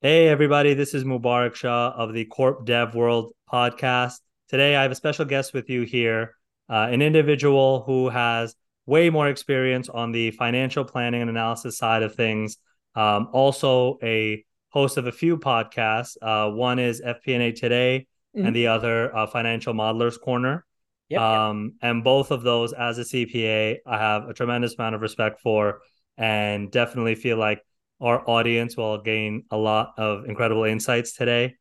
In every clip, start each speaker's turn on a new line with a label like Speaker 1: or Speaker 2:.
Speaker 1: Hey, everybody, this is Mubarak Shah of the Corp Dev World podcast. Today, I have a special guest with you here, uh, an individual who has way more experience on the financial planning and analysis side of things. Um, also, a host of a few podcasts. Uh, one is FP&A Today, mm-hmm. and the other, uh, Financial Modelers Corner. Yep, um. And both of those, as a CPA, I have a tremendous amount of respect for, and definitely feel like our audience will gain a lot of incredible insights today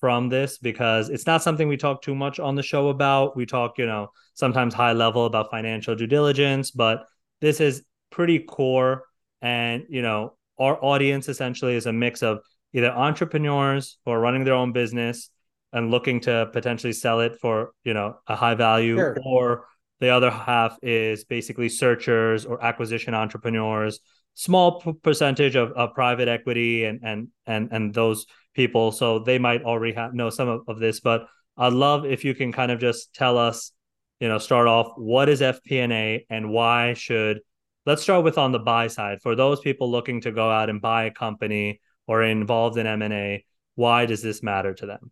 Speaker 1: from this because it's not something we talk too much on the show about. We talk, you know, sometimes high level about financial due diligence, but this is pretty core. And, you know, our audience essentially is a mix of either entrepreneurs who are running their own business and looking to potentially sell it for you know a high value sure. or the other half is basically searchers or acquisition entrepreneurs small p- percentage of, of private equity and and and and those people. So they might already have know some of, of this but i'd love if you can kind of just tell us you know start off what is fp&a and why should let's start with on the buy side. For those people looking to go out and buy a company or involved in m&a why does this matter to them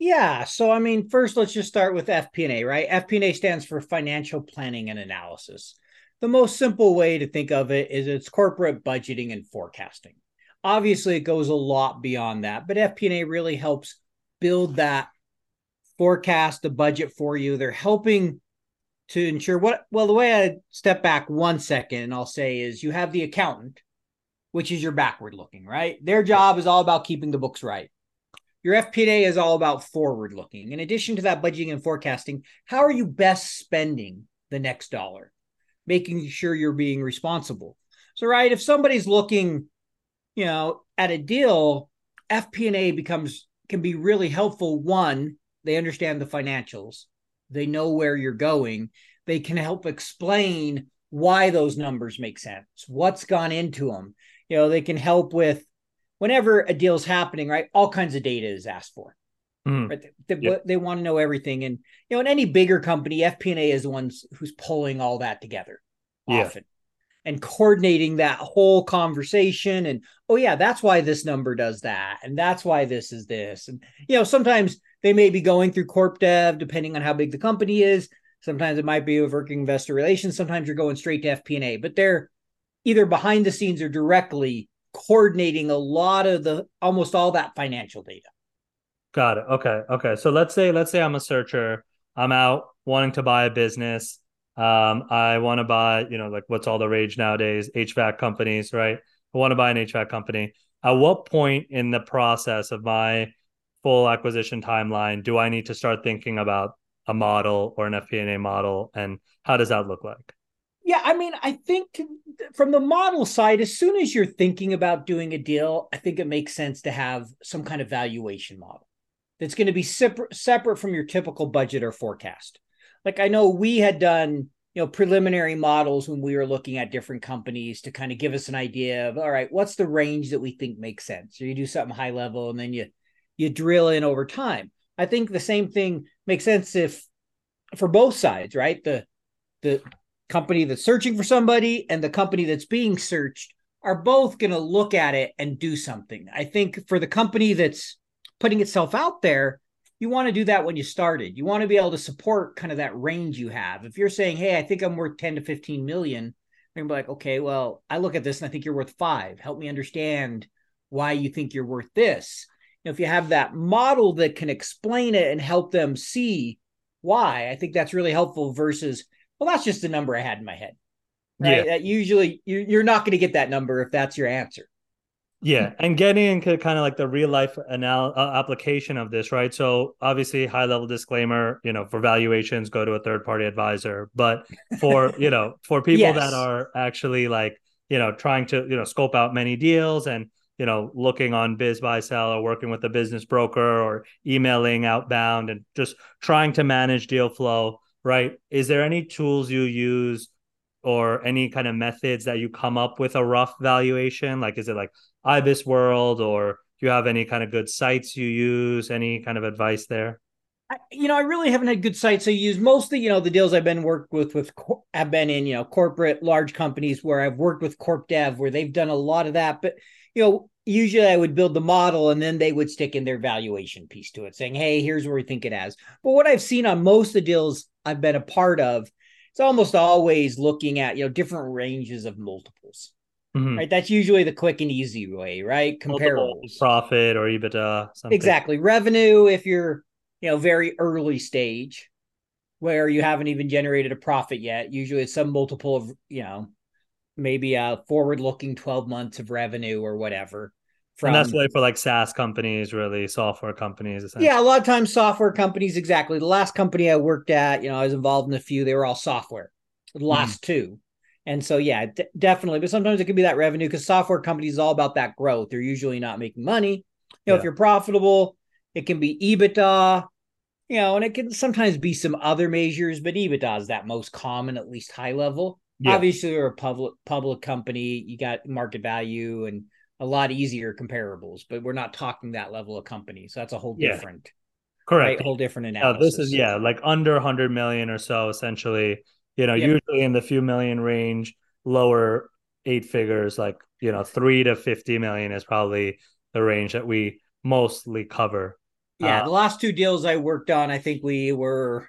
Speaker 2: yeah. So, I mean, first, let's just start with FP&A, right? FP&A stands for financial planning and analysis. The most simple way to think of it is it's corporate budgeting and forecasting. Obviously, it goes a lot beyond that, but FP&A really helps build that forecast, the budget for you. They're helping to ensure what, well, the way I step back one second and I'll say is you have the accountant, which is your backward looking, right? Their job is all about keeping the books right your FP&A is all about forward looking. In addition to that budgeting and forecasting, how are you best spending the next dollar? Making sure you're being responsible. So, right, if somebody's looking, you know, at a deal, FP&A becomes can be really helpful. One, they understand the financials. They know where you're going. They can help explain why those numbers make sense, what's gone into them. You know, they can help with whenever a deal's happening, right, all kinds of data is asked for. Mm. Right? They, they, yep. they, want to know everything, and you know, in any bigger company, FP&A is the ones who's pulling all that together often and coordinating that whole conversation. And oh yeah, that's why this number does that, and that's why this is this. And you know, sometimes they may be going through corp dev, depending on how big the company is. Sometimes it might be working investor relations. Sometimes you're going straight to FP&A, but they're either behind the scenes or directly coordinating a lot of the almost all that financial data.
Speaker 1: Got it. Okay. Okay. So let's say let's say I'm a searcher. I'm out wanting to buy a business. Um, I want to buy, you know, like what's all the rage nowadays? HVAC companies, right? I want to buy an HVAC company. At what point in the process of my full acquisition timeline do I need to start thinking about a model or an FP&A model, and how does that look like?
Speaker 2: Yeah, I mean, I think from the model side, as soon as you're thinking about doing a deal, I think it makes sense to have some kind of valuation model that's going to be separate separate from your typical budget or forecast. Like I know we had done, you know, preliminary models when we were looking at different companies to kind of give us an idea of all right, what's the range that we think makes sense. Or you do something high level and then you you drill in over time. I think the same thing makes sense if for both sides, right? The the company that's searching for somebody and the company that's being searched are both going to look at it and do something. I think for the company that's putting itself out there, you want to do that when you started. You want to be able to support kind of that range you have. If you're saying, "Hey, I think I'm worth 10 to 15 million," they're be like, "Okay, well, I look at this and I think you're worth 5. Help me understand why you think you're worth this." You know, if you have that model that can explain it and help them see why, I think that's really helpful versus well, that's just the number I had in my head. Right. Yeah. That usually you're not going to get that number if that's your answer.
Speaker 1: Yeah, and getting into kind of like the real life anal- uh, application of this, right? So obviously, high level disclaimer, you know, for valuations, go to a third party advisor. But for you know, for people yes. that are actually like you know trying to you know scope out many deals and you know looking on BizBuySell or working with a business broker or emailing outbound and just trying to manage deal flow right? Is there any tools you use or any kind of methods that you come up with a rough valuation? Like, is it like IBISWorld or do you have any kind of good sites you use? Any kind of advice there?
Speaker 2: You know, I really haven't had good sites. I use mostly, you know, the deals I've been worked with with I've been in, you know, corporate large companies where I've worked with corp dev where they've done a lot of that. But you know, usually I would build the model and then they would stick in their valuation piece to it, saying, "Hey, here's where we think it has." But what I've seen on most of the deals I've been a part of, it's almost always looking at you know different ranges of multiples. Mm-hmm. Right, that's usually the quick and easy way, right? Comparable
Speaker 1: profit or EBITDA.
Speaker 2: Something. Exactly, revenue. If you're you know, very early stage where you haven't even generated a profit yet. Usually it's some multiple of, you know, maybe a forward looking 12 months of revenue or whatever.
Speaker 1: From, and that's way for like SaaS companies, really software companies.
Speaker 2: Yeah, a lot of times software companies, exactly. The last company I worked at, you know, I was involved in a few, they were all software, the last mm. two. And so, yeah, d- definitely. But sometimes it can be that revenue because software companies all about that growth. They're usually not making money. You know, yeah. if you're profitable, it can be EBITDA, you know, and it can sometimes be some other measures, but EBITDA is that most common, at least high level. Yeah. Obviously, you're a public public company, you got market value and a lot easier comparables, but we're not talking that level of company. So that's a whole different yeah.
Speaker 1: correct
Speaker 2: right? whole different analysis.
Speaker 1: this is yeah, like under 100 million or so essentially, you know, yep. usually in the few million range, lower eight figures like, you know, 3 to 50 million is probably the range that we mostly cover
Speaker 2: yeah, uh, the last two deals I worked on, I think we were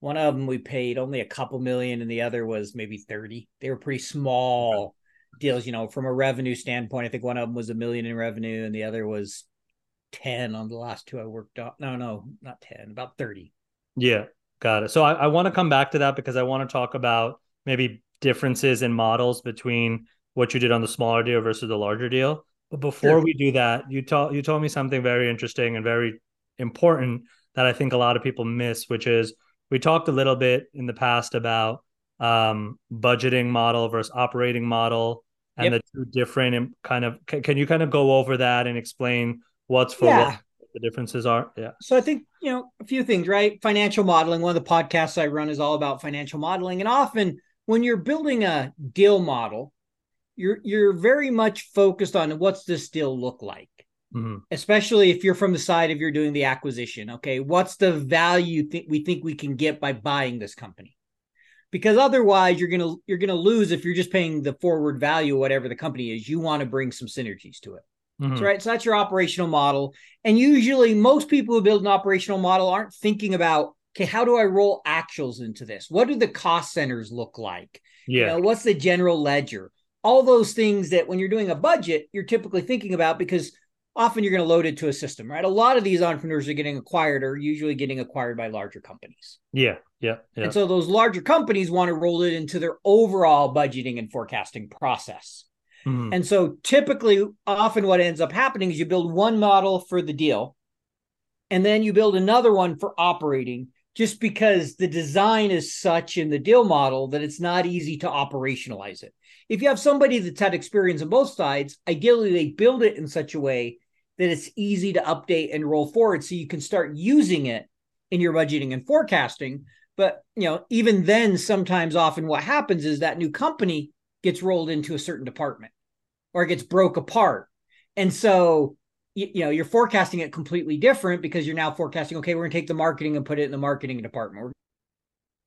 Speaker 2: one of them we paid only a couple million, and the other was maybe 30. They were pretty small deals, you know, from a revenue standpoint. I think one of them was a million in revenue, and the other was 10 on the last two I worked on. No, no, not 10, about 30.
Speaker 1: Yeah, got it. So I, I want to come back to that because I want to talk about maybe differences in models between what you did on the smaller deal versus the larger deal. But before sure. we do that, you told you told me something very interesting and very important that I think a lot of people miss, which is we talked a little bit in the past about um, budgeting model versus operating model and yep. the two different kind of can, can, you kind of go over that and explain what's for yeah. what the differences are yeah
Speaker 2: so i think you know a few things right financial modeling one of the podcasts i run is all about financial modeling and often when you're building a deal model you're you're very much focused on what's this deal look like Mm-hmm. Especially if you're from the side of you're doing the acquisition. Okay, what's the value th- we think we can get by buying this company? Because otherwise, you're gonna you're gonna lose if you're just paying the forward value, whatever the company is. You want to bring some synergies to it. Mm-hmm. So, right. So that's your operational model. And usually, most people who build an operational model aren't thinking about okay, how do I roll actuals into this? What do the cost centers look like? Yeah. You know, what's the general ledger? All those things that when you're doing a budget, you're typically thinking about because often you're going to load it to a system, right? A lot of these entrepreneurs are getting acquired or usually getting acquired by larger companies.
Speaker 1: Yeah, yeah, yeah.
Speaker 2: And so those larger companies want to roll it into their overall budgeting and forecasting process. Mm-hmm. And so typically, often what ends up happening is you build one model for the deal, and then you build another one for operating, just because the design is such in the deal model that it's not easy to operationalize it. If you have somebody that's had experience on both sides, ideally they build it in such a way that it's easy to update and roll forward so you can start using it in your budgeting and forecasting. But you know, even then, sometimes often what happens is that new company gets rolled into a certain department or it gets broke apart. And so you, you know, you're forecasting it completely different because you're now forecasting, okay, we're gonna take the marketing and put it in the marketing department. We're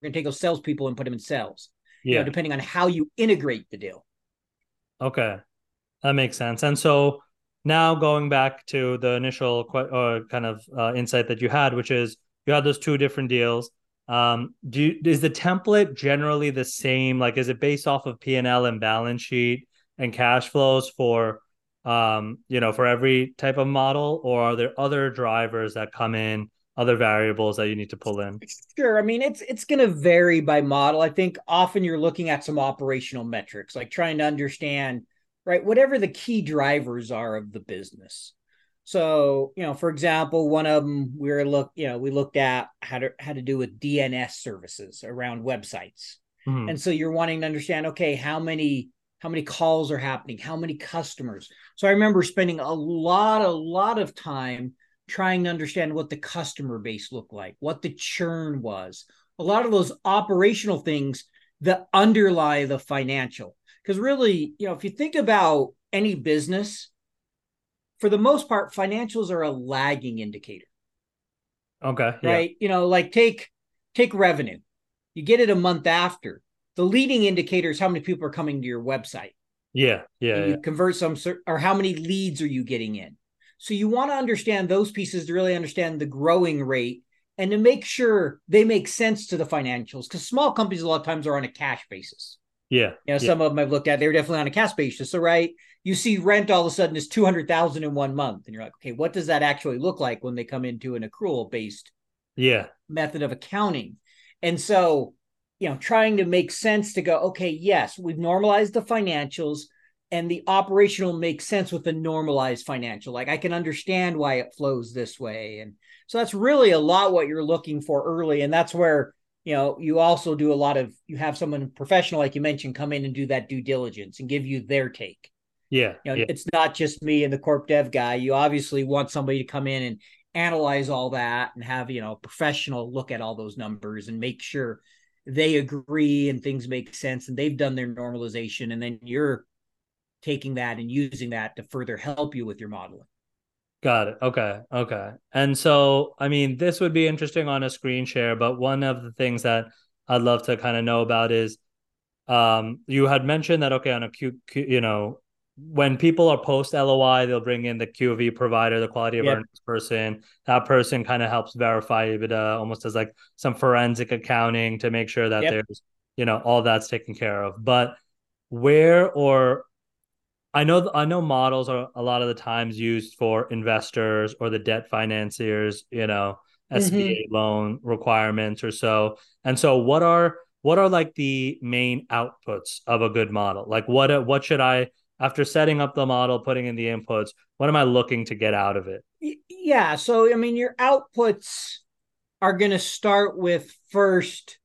Speaker 2: gonna take those salespeople and put them in sales. Yeah. You know, depending on how you integrate the deal.
Speaker 1: Okay. That makes sense. And so now going back to the initial uh, kind of uh, insight that you had, which is you had those two different deals. Um, do you, is the template generally the same? Like, is it based off of P and L and balance sheet and cash flows for, um, you know, for every type of model, or are there other drivers that come in, other variables that you need to pull in?
Speaker 2: Sure. I mean, it's it's going to vary by model. I think often you're looking at some operational metrics, like trying to understand right? Whatever the key drivers are of the business. So, you know, for example, one of them we were look, you know, we looked at how to how to do with DNS services around websites. Mm-hmm. And so you're wanting to understand, okay, how many how many calls are happening, how many customers. So I remember spending a lot, a lot of time trying to understand what the customer base looked like, what the churn was, a lot of those operational things that underlie the financial. Because really, you know, if you think about any business, for the most part, financials are a lagging indicator.
Speaker 1: Okay.
Speaker 2: Right. You know, like take take revenue. You get it a month after. The leading indicator is how many people are coming to your website.
Speaker 1: Yeah. Yeah.
Speaker 2: And
Speaker 1: yeah.
Speaker 2: you convert some or how many leads are you getting in? So you want to understand those pieces to really understand the growing rate and to make sure they make sense to the financials because small companies a lot of times are on a cash basis.
Speaker 1: Yeah.
Speaker 2: You know,
Speaker 1: yeah.
Speaker 2: some of them I've looked at, they're definitely on a cash basis. So, right, you see rent all of a sudden is 200,000 in one month. And you're like, okay, what does that actually look like when they come into an accrual based
Speaker 1: yeah
Speaker 2: method of accounting? And so, you know, trying to make sense to go, okay, yes, we've normalized the financials and the operational makes sense with the normalized financial. Like I can understand why it flows this way. And so that's really a lot what you're looking for early. And that's where you know you also do a lot of you have someone professional like you mentioned come in and do that due diligence and give you their take.
Speaker 1: Yeah
Speaker 2: you know
Speaker 1: yeah.
Speaker 2: it's not just me and the corp dev guy. You obviously want somebody to come in and analyze all that and have you know a professional look at all those numbers and make sure they agree and things make sense and they've done their normalization. And then you're taking that and using that to further help you with your modeling
Speaker 1: Got it. Okay. Okay. And so, I mean, this would be interesting on a screen share, but one of the things that I'd love to kind of know about is um, you had mentioned that, okay, on a Q, Q you know, when people are post LOI, they'll bring in the QoE provider, the quality of yep. earnings person. That person kind of helps verify EBITDA almost as like some forensic accounting to make sure that yep. there's, you know, all that's taken care of. But where or I know I know models are a lot of the times used for investors or the debt financiers, you know, SBA mm-hmm. loan requirements or so. And so what are what are like the main outputs of a good model? Like what what should I after setting up the model, putting in the inputs, what am I looking to get out of it?
Speaker 2: Yeah, so I mean your outputs are going to start with first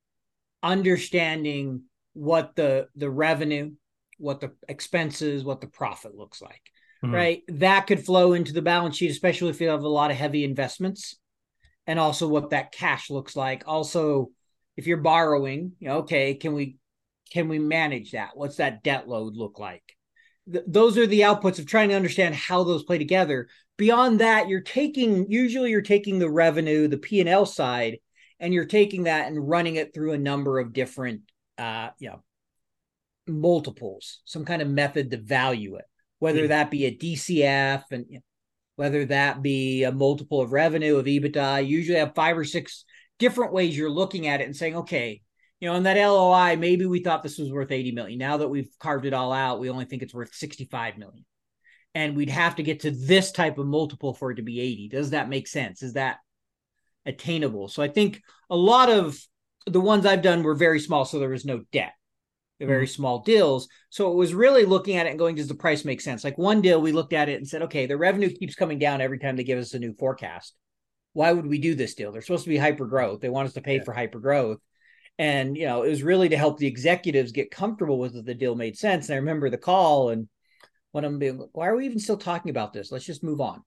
Speaker 2: understanding what the the revenue what the expenses, what the profit looks like, mm-hmm. right? That could flow into the balance sheet, especially if you have a lot of heavy investments, and also what that cash looks like. Also, if you're borrowing, you know, okay, can we can we manage that? What's that debt load look like? Th- those are the outputs of trying to understand how those play together. Beyond that, you're taking usually you're taking the revenue, the P and L side, and you're taking that and running it through a number of different uh, you know multiples, some kind of method to value it, whether yeah. that be a DCF and whether that be a multiple of revenue of EBITDA. usually have five or six different ways you're looking at it and saying, okay, you know, in that LOI, maybe we thought this was worth 80 million. Now that we've carved it all out, we only think it's worth 65 million. And we'd have to get to this type of multiple for it to be 80. Does that make sense? Is that attainable? So I think a lot of the ones I've done were very small, so there was no debt very mm-hmm. small deals. So it was really looking at it and going, does the price make sense? Like one deal, we looked at it and said, okay, the revenue keeps coming down every time they give us a new forecast. Why would we do this deal? They're supposed to be hyper growth. They want us to pay yeah. for hyper growth. And, you know, it was really to help the executives get comfortable with that the deal made sense. And I remember the call and one of them being, why are we even still talking about this? Let's just move on.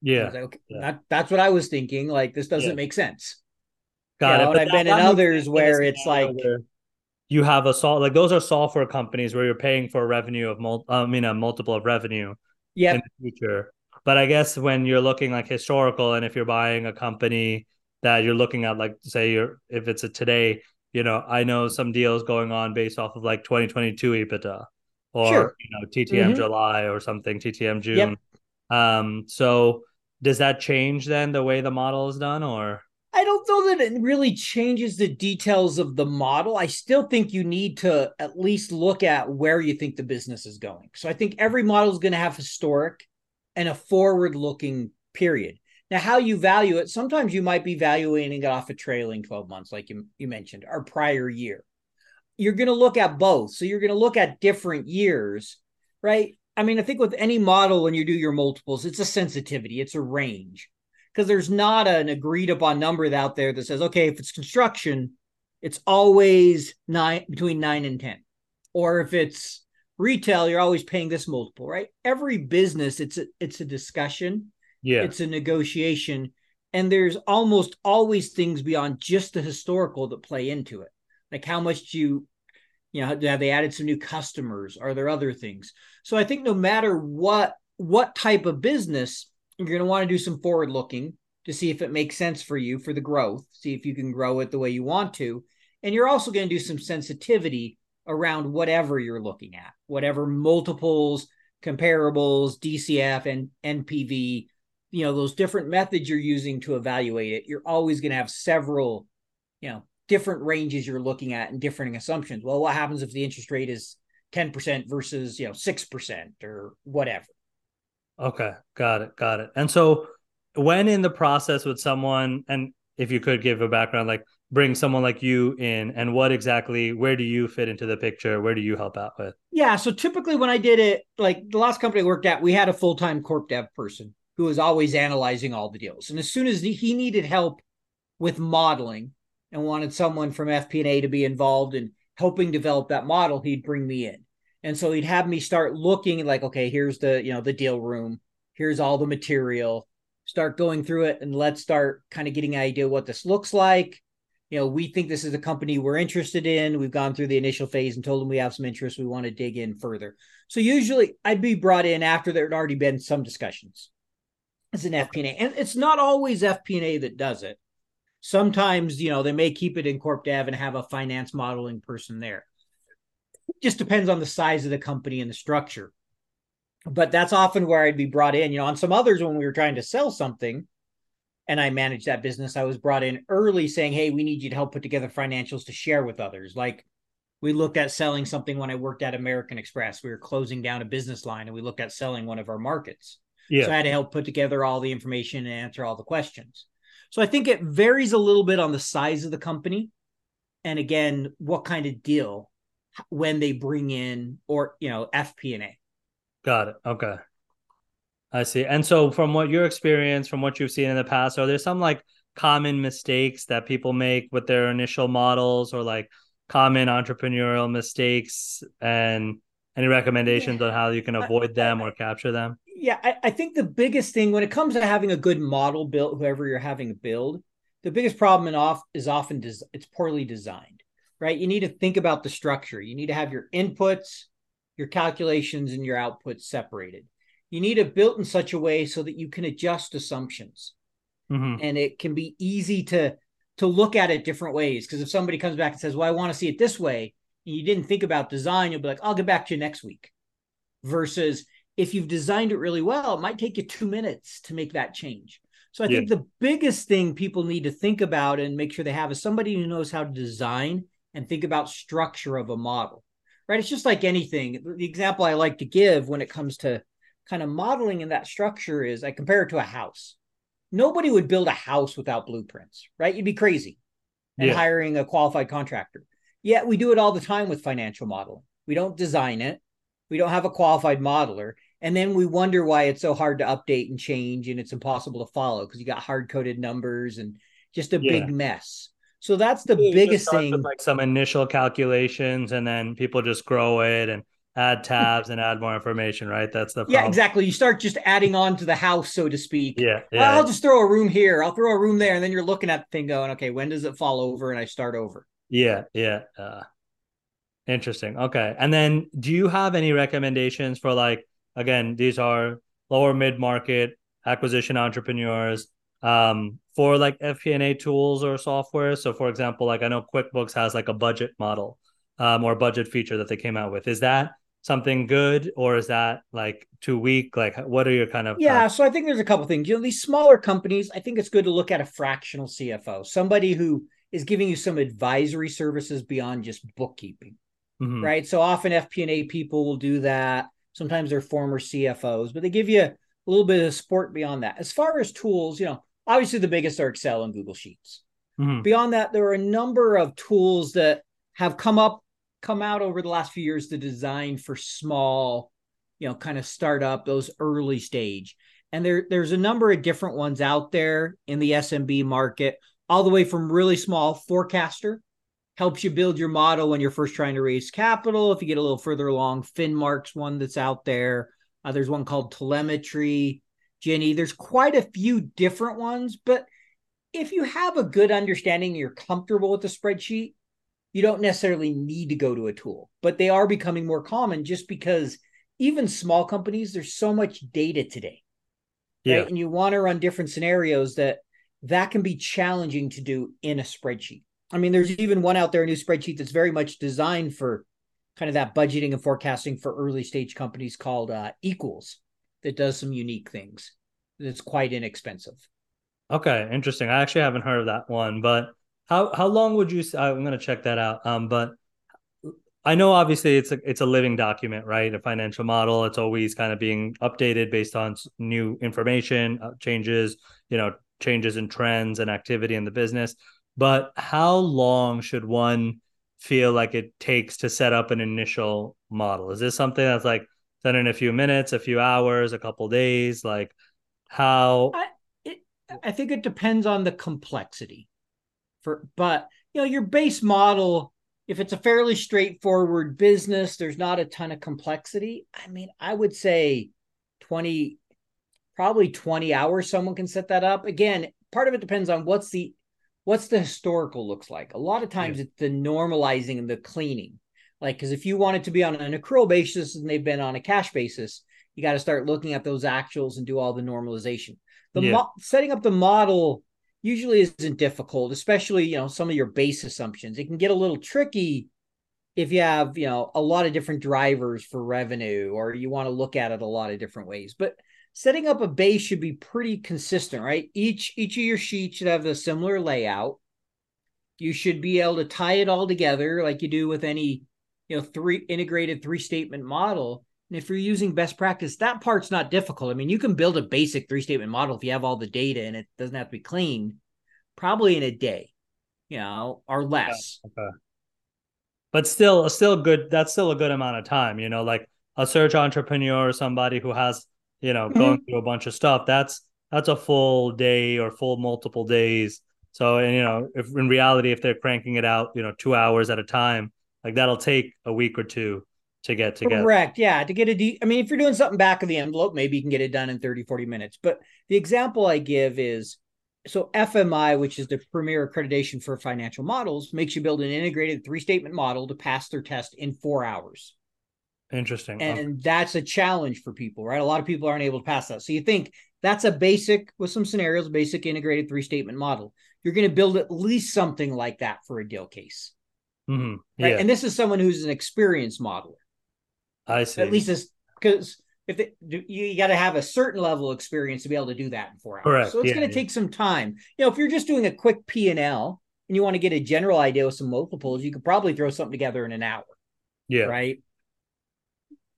Speaker 1: Yeah.
Speaker 2: Like, okay, yeah. That, that's what I was thinking. Like, this doesn't yeah. make sense.
Speaker 1: Got
Speaker 2: you know,
Speaker 1: it.
Speaker 2: And I've been in others where it's like, where
Speaker 1: you have a sol like those are software companies where you're paying for a revenue of mul- I mean a multiple of revenue
Speaker 2: yep.
Speaker 1: in the future. But I guess when you're looking like historical and if you're buying a company that you're looking at like say you're if it's a today, you know, I know some deals going on based off of like 2022 EBITDA or
Speaker 2: sure.
Speaker 1: you know TTM mm-hmm. July or something, TTM June. Yep. Um so does that change then the way the model is done or
Speaker 2: I don't know that it really changes the details of the model. I still think you need to at least look at where you think the business is going. So I think every model is going to have historic and a forward looking period. Now, how you value it, sometimes you might be valuing it off a trailing 12 months, like you, you mentioned, or prior year. You're going to look at both. So you're going to look at different years, right? I mean, I think with any model, when you do your multiples, it's a sensitivity, it's a range because there's not an agreed upon number out there that says, okay, if it's construction, it's always nine between nine and 10. Or if it's retail, you're always paying this multiple, right? Every business, it's a, it's a discussion.
Speaker 1: Yeah.
Speaker 2: It's a negotiation. And there's almost always things beyond just the historical that play into it. Like how much do you, you know, have they added some new customers? Are there other things? So I think no matter what what type of business, you're going to want to do some forward looking to see if it makes sense for you for the growth, see if you can grow it the way you want to. And you're also going to do some sensitivity around whatever you're looking at, whatever multiples, comparables, DCF, and NPV, you know, those different methods you're using to evaluate it. You're always going to have several, you know, different ranges you're looking at and different assumptions. Well, what happens if the interest rate is 10% versus, you know, 6% or whatever?
Speaker 1: Okay, got it, got it. And so when in the process with someone and if you could give a background like bring someone like you in and what exactly where do you fit into the picture? Where do you help out with?
Speaker 2: Yeah so typically when i did it like the last company i worked at we had a full-time corp dev person who was always analyzing all the deals. And as soon as he needed help with modeling and wanted someone from fp&a to be involved in helping develop that model he'd bring me in and so he'd have me start looking like okay here's the you know the deal room here's all the material start going through it and let's start kind of getting an idea what this looks like you know, we think this is a company we're interested in. We've gone through the initial phase and told them we have some interest. We want to dig in further. So usually I'd be brought in after there had already been some discussions as an FP&A. And it's not always FP&A that does it. Sometimes, you know, they may keep it in Corp Dev and have a finance modeling person there. It just depends on the size of the company and the structure. But that's often where I'd be brought in. You know, on some others, when we were trying to sell something, and I managed that business. I was brought in early saying, Hey, we need you to help put together financials to share with others. Like we looked at selling something when I worked at American Express. We were closing down a business line and we looked at selling one of our markets. Yeah. So I had to help put together all the information and answer all the questions. So I think it varies a little bit on the size of the company. And again, what kind of deal when they bring in or, you know, FP&A.
Speaker 1: Got it. Okay. I see. And so, from what your experience, from what you've seen in the past, are there some like common mistakes that people make with their initial models, or like common entrepreneurial mistakes, and any recommendations yeah. on how you can avoid them or capture them?
Speaker 2: Yeah, I, I think the biggest thing when it comes to having a good model built, whoever you're having build, the biggest problem in off is often des- it's poorly designed. Right? You need to think about the structure. You need to have your inputs, your calculations, and your outputs separated you need it built in such a way so that you can adjust assumptions mm-hmm. and it can be easy to to look at it different ways because if somebody comes back and says well i want to see it this way and you didn't think about design you'll be like i'll get back to you next week versus if you've designed it really well it might take you two minutes to make that change so i yeah. think the biggest thing people need to think about and make sure they have is somebody who knows how to design and think about structure of a model right it's just like anything the example i like to give when it comes to kind of modeling in that structure is I compare it to a house. Nobody would build a house without blueprints, right? You'd be crazy and yeah. hiring a qualified contractor. Yet we do it all the time with financial modeling. We don't design it. We don't have a qualified modeler. And then we wonder why it's so hard to update and change and it's impossible to follow because you got hard coded numbers and just a yeah. big mess. So that's the biggest thing.
Speaker 1: like some initial calculations and then people just grow it and add tabs and add more information, right? That's the
Speaker 2: problem. yeah, exactly. You start just adding on to the house, so to speak.
Speaker 1: Yeah,
Speaker 2: yeah. I'll just throw a room here. I'll throw a room there, and then you're looking at the thing going, okay, when does it fall over? And I start over.
Speaker 1: Yeah, yeah. Uh, interesting. Okay, and then do you have any recommendations for like again? These are lower mid market acquisition entrepreneurs um, for like FP&A tools or software. So, for example, like I know QuickBooks has like a budget model um, or budget feature that they came out with. Is that something good or is that like too weak like what are your kind of
Speaker 2: yeah so i think there's a couple things you know these smaller companies i think it's good to look at a fractional cfo somebody who is giving you some advisory services beyond just bookkeeping mm-hmm. right so often fp&a people will do that sometimes they're former cfos but they give you a little bit of support beyond that as far as tools you know obviously the biggest are excel and google sheets mm-hmm. beyond that there are a number of tools that have come up come out over the last few years to design for small, you know, kind of startup, those early stage. And there, there's a number of different ones out there in the SMB market, all the way from really small Forecastr helps you build your model when you're first trying to raise capital. If you get a little further along, Finmark's one that's out there. Uh, there's one called Telemetry, Jenny. There's quite a few different ones, but if you have a good understanding, you're comfortable with the spreadsheet, you don't necessarily need to go to a tool, but they are becoming more common just because even small companies, there's so much data today. Yeah. Right? And you want to run different scenarios that that can be challenging to do in a spreadsheet. I mean, there's even one out there, a new spreadsheet that's very much designed for kind of that budgeting and forecasting for early stage companies called uh, Equals that does some unique things. That's quite inexpensive.
Speaker 1: Okay, interesting. I actually haven't heard of that one, but how how long would you? I'm going to check that out. Um, but I know obviously it's a it's a living document, right? A financial model. It's always kind of being updated based on new information, uh, changes, you know, changes in trends and activity in the business. But how long should one feel like it takes to set up an initial model? Is this something that's like done in a few minutes, a few hours, a couple days? Like how?
Speaker 2: I, it, I think it depends on the complexity. For but you know your base model, if it's a fairly straightforward business, there's not a ton of complexity. I mean, I would say twenty, probably twenty hours. Someone can set that up. Again, part of it depends on what's the what's the historical looks like. A lot of times yeah. it's the normalizing and the cleaning. Like, because if you want it to be on an accrual basis and they've been on a cash basis, you got to start looking at those actuals and do all the normalization. The yeah. mo- setting up the model usually isn't difficult, especially you know some of your base assumptions. It can get a little tricky if you have you know a lot of different drivers for revenue, or you want to look at it a lot of different ways. But setting up a base should be pretty consistent, right? Each each of your sheets should have a similar layout. You should be able to tie it all together like you do with any, you know, three integrated three statement model. And if you're using best practice, that part's not difficult. I mean, you can build a basic three statement model if you have all the data and it doesn't have to be clean probably in a day, you know, or less. Yeah, okay.
Speaker 1: But still, still good. That's still a good amount of time. You know, like a search entrepreneur or somebody who has you know, mm-hmm. going through a bunch of stuff. That's that's a full day or full multiple days. So, and you know, if in reality, if they're cranking it out, you know, two hours at a time, like that'll take a week or two to get together.
Speaker 2: Correct. Yeah. To get a de- I mean, if you're doing something back of the envelope, maybe you can get it done in 30, 40 minutes. But the example I give is so FMI, which is the premier accreditation for financial models, makes you build an integrated three statement model to pass their test in four hours.
Speaker 1: Interesting.
Speaker 2: And okay. that's a challenge for people, right? A lot of people aren't able to pass that. So you think that's a basic, with some scenarios, basic integrated three statement model. You're going to build at least something like that for a deal case.
Speaker 1: Mm-hmm. Yeah. Right?
Speaker 2: And this is someone who's an experienced modeler.
Speaker 1: I see.
Speaker 2: At least this, because if they, you got to have a certain level of experience to be able to do that in four hours. Correct. So it's yeah, going to yeah. take some time. You know, if you're just doing a quick P and L and you want to get a general idea with some multiples, you could probably throw something together in an hour.
Speaker 1: Yeah.
Speaker 2: Right.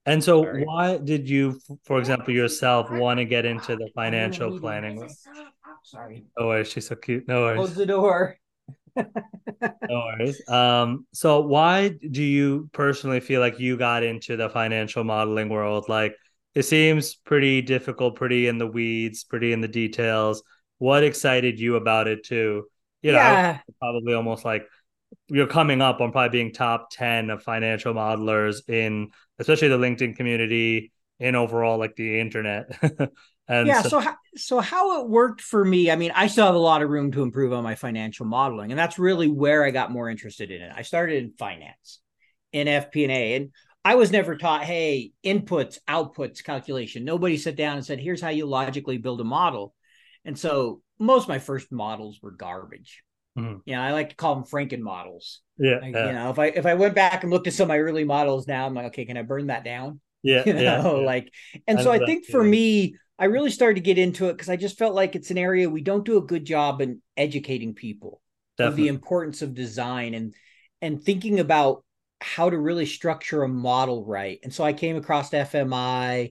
Speaker 1: And so, Sorry. why did you, for example, yourself want to get into the financial planning?
Speaker 2: Sorry.
Speaker 1: No worries. She's so cute. No worries.
Speaker 2: Close the door.
Speaker 1: No worries. Um, so why do you personally feel like you got into the financial modeling world? Like it seems pretty difficult, pretty in the weeds, pretty in the details. What excited you about it too? You know, yeah. probably almost like you're coming up on probably being top 10 of financial modelers in especially the linkedin community and overall like the internet
Speaker 2: and yeah so, so how, so how it worked for me i mean i still have a lot of room to improve on my financial modeling and that's really where i got more interested in it i started in finance in fp&a and i was never taught hey inputs outputs calculation nobody sat down and said here's how you logically build a model and so most of my first models were garbage Mm-hmm. You know, I like to call them Franken models.
Speaker 1: Yeah,
Speaker 2: like,
Speaker 1: yeah,
Speaker 2: You know, if I if I went back and looked at some of my early models now, I'm like, okay, can I burn that down?
Speaker 1: Yeah.
Speaker 2: You know,
Speaker 1: yeah, yeah.
Speaker 2: like, and I so I think for me, I really started to get into it because I just felt like it's an area we don't do a good job in educating people Definitely. of the importance of design and and thinking about how to really structure a model right. And so I came across FMI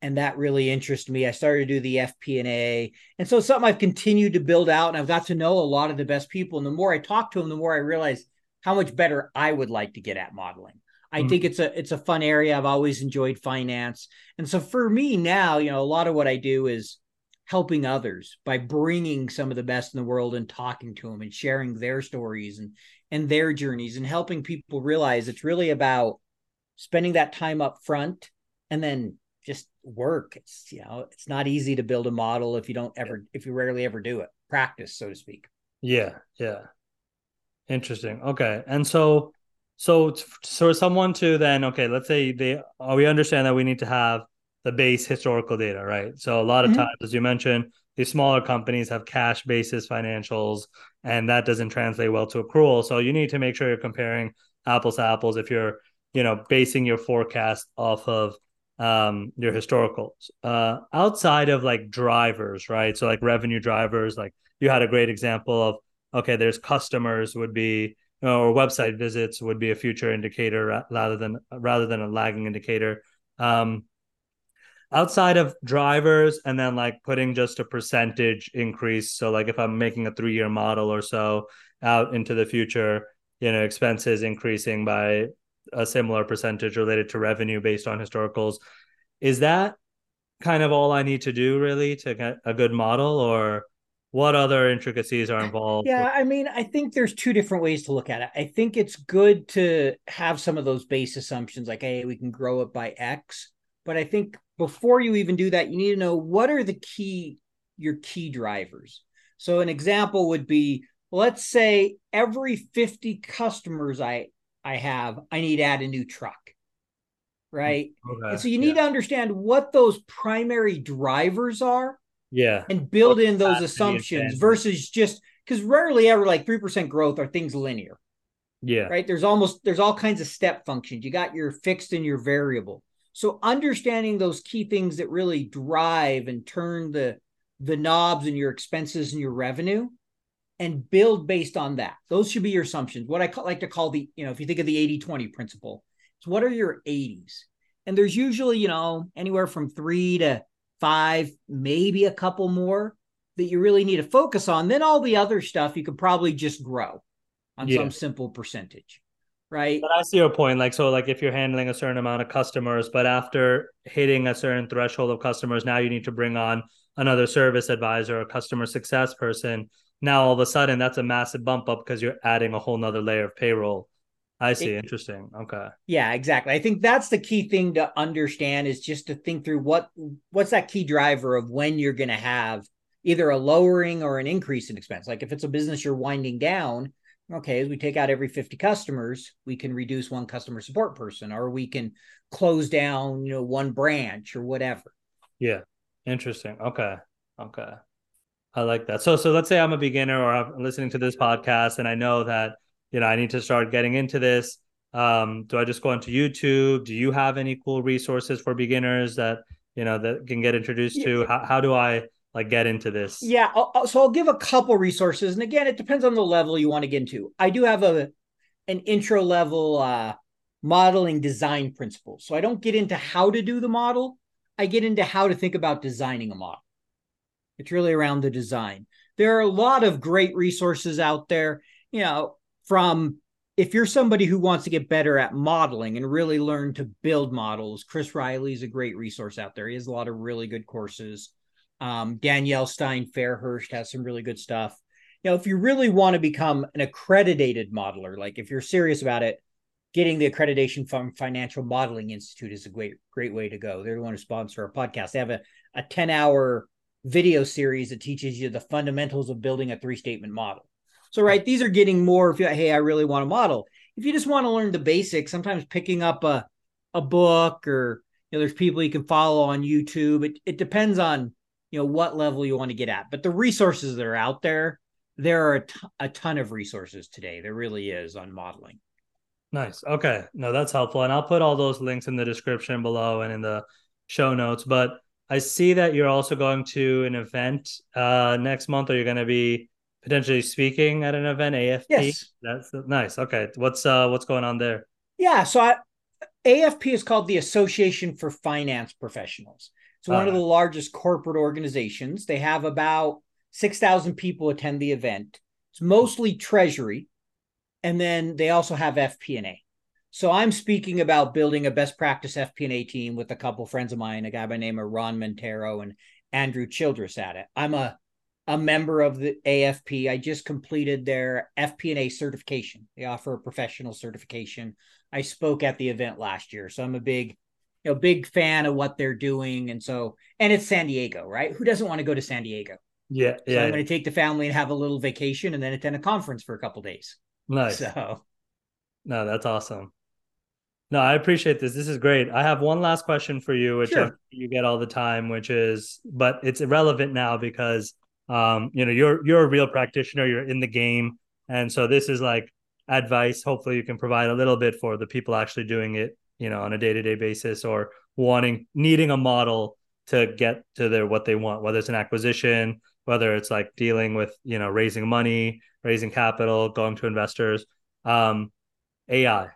Speaker 2: and that really interested me. I started to do the FP&A, and so it's something I've continued to build out, and I've got to know a lot of the best people. And the more I talk to them, the more I realize how much better I would like to get at modeling. I mm-hmm. think it's a it's a fun area. I've always enjoyed finance, and so for me now, you know, a lot of what I do is helping others by bringing some of the best in the world and talking to them and sharing their stories and and their journeys and helping people realize it's really about spending that time up front and then just work. It's you know, it's not easy to build a model if you don't ever if you rarely ever do it. Practice, so to speak.
Speaker 1: Yeah, yeah. Interesting. Okay. And so so so someone to then okay, let's say they oh, we understand that we need to have the base historical data, right? So a lot of mm-hmm. times, as you mentioned, these smaller companies have cash basis financials, and that doesn't translate well to accrual. So you need to make sure you're comparing apples to apples if you're, you know, basing your forecast off of um, your historicals. Uh, outside of like drivers, right? So like revenue drivers, like you had a great example of okay, there's customers would be or website visits would be a future indicator rather than rather than a lagging indicator. Um, outside of drivers and then like putting just a percentage increase so like if i'm making a three year model or so out into the future you know expenses increasing by a similar percentage related to revenue based on historicals is that kind of all i need to do really to get a good model or what other intricacies are involved
Speaker 2: yeah i mean i think there's two different ways to look at it i think it's good to have some of those base assumptions like hey we can grow it by x but i think before you even do that you need to know what are the key your key drivers so an example would be let's say every 50 customers i i have i need to add a new truck right mm, okay. and so you need yeah. to understand what those primary drivers are
Speaker 1: yeah.
Speaker 2: And build in those assumptions versus just because rarely ever like 3% growth are things linear.
Speaker 1: Yeah.
Speaker 2: Right? There's almost there's all kinds of step functions. You got your fixed and your variable. So understanding those key things that really drive and turn the the knobs and your expenses and your revenue and build based on that. Those should be your assumptions. What i call, like to call the you know if you think of the 80 20 principle it's what are your 80s and there's usually you know anywhere from three to five, maybe a couple more that you really need to focus on. Then all the other stuff you could probably just grow on yeah. some simple percentage. Right.
Speaker 1: But I see your point. Like, so, like, if you're handling a certain amount of customers, but after hitting a certain threshold of customers, now you need to bring on another service advisor, a customer success person. Now, all of a sudden, that's a massive bump up because you're adding a whole nother layer of payroll I see. It, Interesting. Okay.
Speaker 2: Yeah, exactly. I think that's the key thing to understand is just to think through what what's that key driver of when you're going to have either a lowering or an increase in expense. Like if it's a business you're winding down, okay, as we take out every 50 customers, we can reduce one customer support person or we can close down, you know, one branch or whatever.
Speaker 1: Yeah. Interesting. Okay. Okay. I like that. So so let's say I'm a beginner or I'm listening to this podcast and I know that you know, I need to start getting into this. Um, do I just go onto YouTube? Do you have any cool resources for beginners that you know that can get introduced yeah. to? How, how do I like get into this?
Speaker 2: Yeah, I'll, so I'll give a couple resources, and again, it depends on the level you want to get into. I do have a an intro level uh, modeling design principles, so I don't get into how to do the model. I get into how to think about designing a model. It's really around the design. There are a lot of great resources out there. You know, from if you're somebody who wants to get better at modeling and really learn to build models, Chris Reilly is a great resource out there. He has a lot of really good courses. Um, Danielle Stein Fairhurst has some really good stuff. You know, if you really want to become an accredited modeler, like if you're serious about it, getting the accreditation from Financial Modeling Institute is a great, great way to go. They're the one who sponsor our podcast. They have a, a 10 hour video series that teaches you the fundamentals of building a three statement model. So, right, these are getting more if you, hey, I really want to model. If you just want to learn the basics, sometimes picking up a, a book or, you know, there's people you can follow on YouTube. It, it depends on, you know, what level you want to get at. But the resources that are out there, there are a, t- a ton of resources today. There really is on modeling.
Speaker 1: Nice. Okay. No, that's helpful. And I'll put all those links in the description below and in the show notes. But I see that you're also going to an event uh, next month, or you're going to be potentially speaking at an event afp
Speaker 2: yes.
Speaker 1: That's nice. Okay. What's uh what's going on there?
Speaker 2: Yeah. So I, afp is called the association for finance professionals. It's one uh, of the largest corporate organizations. They have about 6000 people attend the event. It's mostly treasury. And then they also have fp&a so i'm speaking about building a best practice fp&a team with a couple friends of mine a guy by the name of ron montero and andrew childress at it. I'm a a member of the AFP. I just completed their FP&A certification. They offer a professional certification. I spoke at the event last year, so I'm a big, you know, big fan of what they're doing. And so, and it's San Diego, right? Who doesn't want to go to San Diego?
Speaker 1: Yeah,
Speaker 2: so
Speaker 1: yeah.
Speaker 2: I'm going to take the family and have a little vacation, and then attend a conference for a couple days.
Speaker 1: Nice.
Speaker 2: So,
Speaker 1: no, that's awesome. No, I appreciate this. This is great. I have one last question for you, which
Speaker 2: Sure.
Speaker 1: you get all the time, which is, but it's irrelevant now because, um, you know, you're you're a real practitioner. You're in the game, and so this is like advice. Hopefully, you can provide a little bit for the people actually doing it, you know, on a day to day basis or wanting needing a model to get to their what they want, whether it's an acquisition, whether it's like dealing with you know raising money, raising capital, going to investors. Um, AI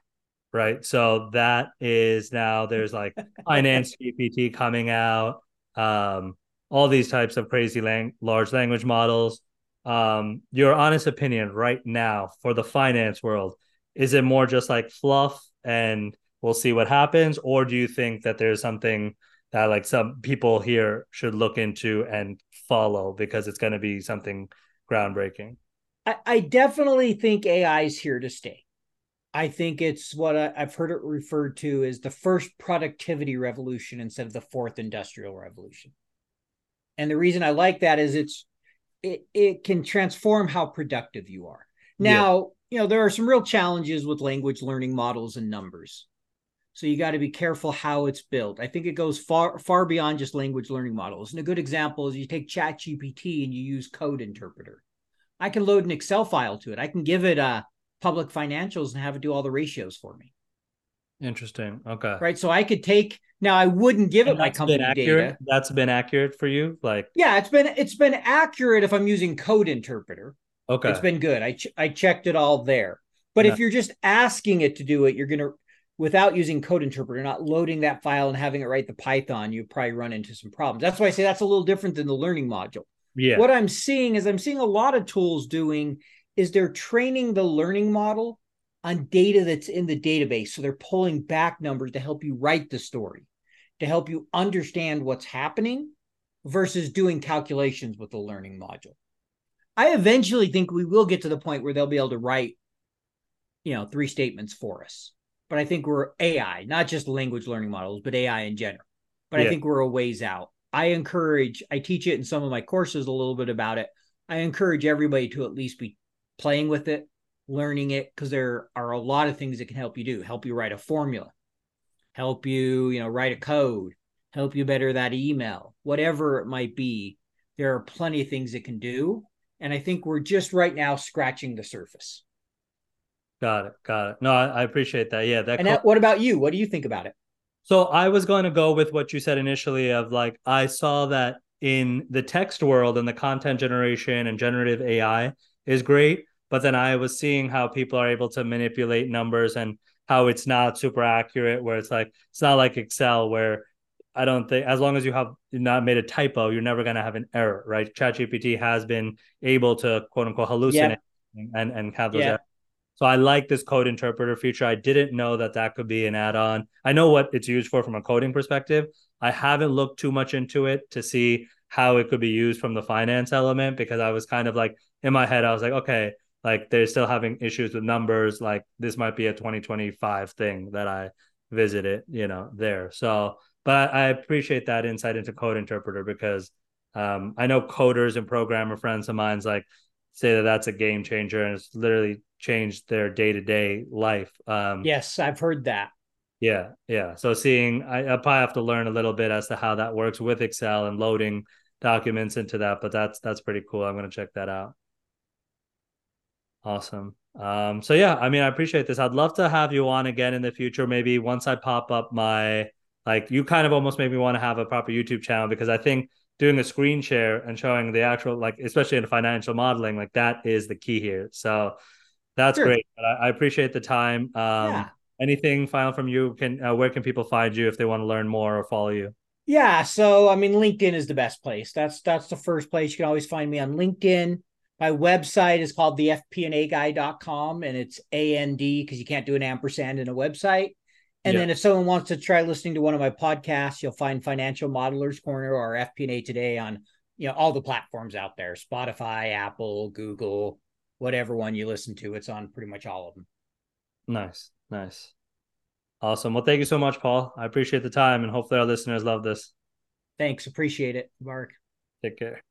Speaker 1: right? So that is now there's like finance GPT coming out, um, all these types of crazy lang- large language models. Um, your honest opinion right now for the finance world is it more just like fluff and we'll see what happens, or do you think that there's something that like some people here should look into and follow because it's going to be something groundbreaking?
Speaker 2: I, I definitely think AI is here to stay. I think it's what I, have heard it referred to as the first productivity revolution instead of the fourth industrial revolution. And the reason I like that is it's it it can transform how productive you are. Now, yeah. you know, there are some real challenges with language learning models and numbers. So you got to be careful how it's built. I think it goes far far beyond just language learning models. And a good example is you take ChatGPT and you use code interpreter. I can load an Excel file to it. I can give it a public financials and have it do all the ratios for me.
Speaker 1: Interesting. Okay.
Speaker 2: Right. So I could take now I wouldn't give it my company data.
Speaker 1: That's been accurate for you? Like
Speaker 2: Yeah, it's been it's been accurate if I'm using code interpreter.
Speaker 1: Okay.
Speaker 2: It's been good. I ch- I checked it all there. But no. if you're just asking it to do it, you're going to without using code interpreter, not loading that file and having it write the Python, you probably run into some problems. That's why I say that's a little different than the learning module.
Speaker 1: Yeah.
Speaker 2: What I'm seeing is I'm seeing a lot of tools doing is they're training the learning model on data that's in the database. So they're pulling back numbers to help you write the story, to help you understand what's happening versus doing calculations with the learning module. I eventually think we will get to the point where they'll be able to write, you know, three statements for us. But I think we're AI, not just language learning models, but AI in general. But yeah. I think we're a ways out. I encourage, I teach it in some of my courses a little bit about it. I encourage everybody to at least be playing with it, learning it, because there are a lot of things that can help you do, help you write a formula, help you, you know, write a code, help you better that email, whatever it might be. There are plenty of things it can do. And I think we're just right now scratching the surface.
Speaker 1: Got it. Got it. No, I, I appreciate that. Yeah. That
Speaker 2: and co- what about you? What do you think about it?
Speaker 1: So I was going to go with what you said initially of like I saw that in the text world and the content generation and generative AI is great, but then I was seeing how people are able to manipulate numbers and how it's not super accurate where it's like it's not like Excel where I don't think as long as you have not made a typo, you're never going to have an error, right? ChatGPT has been able to quote unquote hallucinate yeah. and and have those yeah. errors. So I like this code interpreter feature. I didn't know that that could be an add-on. I know what it's used for from a coding perspective. I haven't looked too much into it to see how it could be used from the finance element because I was kind of like in my head I was like, okay, like they're still having issues with numbers. Like this might be a 2025 thing that I visited, you know, there. So, but I appreciate that insight into code interpreter because um, I know coders and programmer friends of mine's like say that that's a game changer and it's literally changed their day to day life. Um,
Speaker 2: yes, I've heard that.
Speaker 1: Yeah, yeah. So seeing, I, I probably have to learn a little bit as to how that works with Excel and loading documents into that, but that's that's pretty cool. I'm gonna check that out. Awesome. Um, so yeah, I mean, I appreciate this. I'd love to have you on again in the future. Maybe once I pop up my like, you kind of almost made me want to have a proper YouTube channel because I think doing a screen share and showing the actual like, especially in financial modeling, like that is the key here. So that's sure. great. But I, I, appreciate the time. Um, yeah. Anything final from you? Can uh, where can people find you if they want to learn more or follow you?
Speaker 2: Yeah, so I mean, LinkedIn is the best place. That's that's the first place. You can always find me on LinkedIn. My website is called the fpandaguy.com and it's AND because you can't do an ampersand in a website. And yeah. then if someone wants to try listening to one of my podcasts, you'll find Financial Modelers Corner or FP&A Today on you know all the platforms out there, Spotify, Apple, Google, whatever one you listen to, it's on pretty much all of them.
Speaker 1: Nice. Nice. Awesome. Well, thank you so much, Paul. I appreciate the time and hopefully our listeners love this.
Speaker 2: Thanks. Appreciate it, Mark.
Speaker 1: Take care.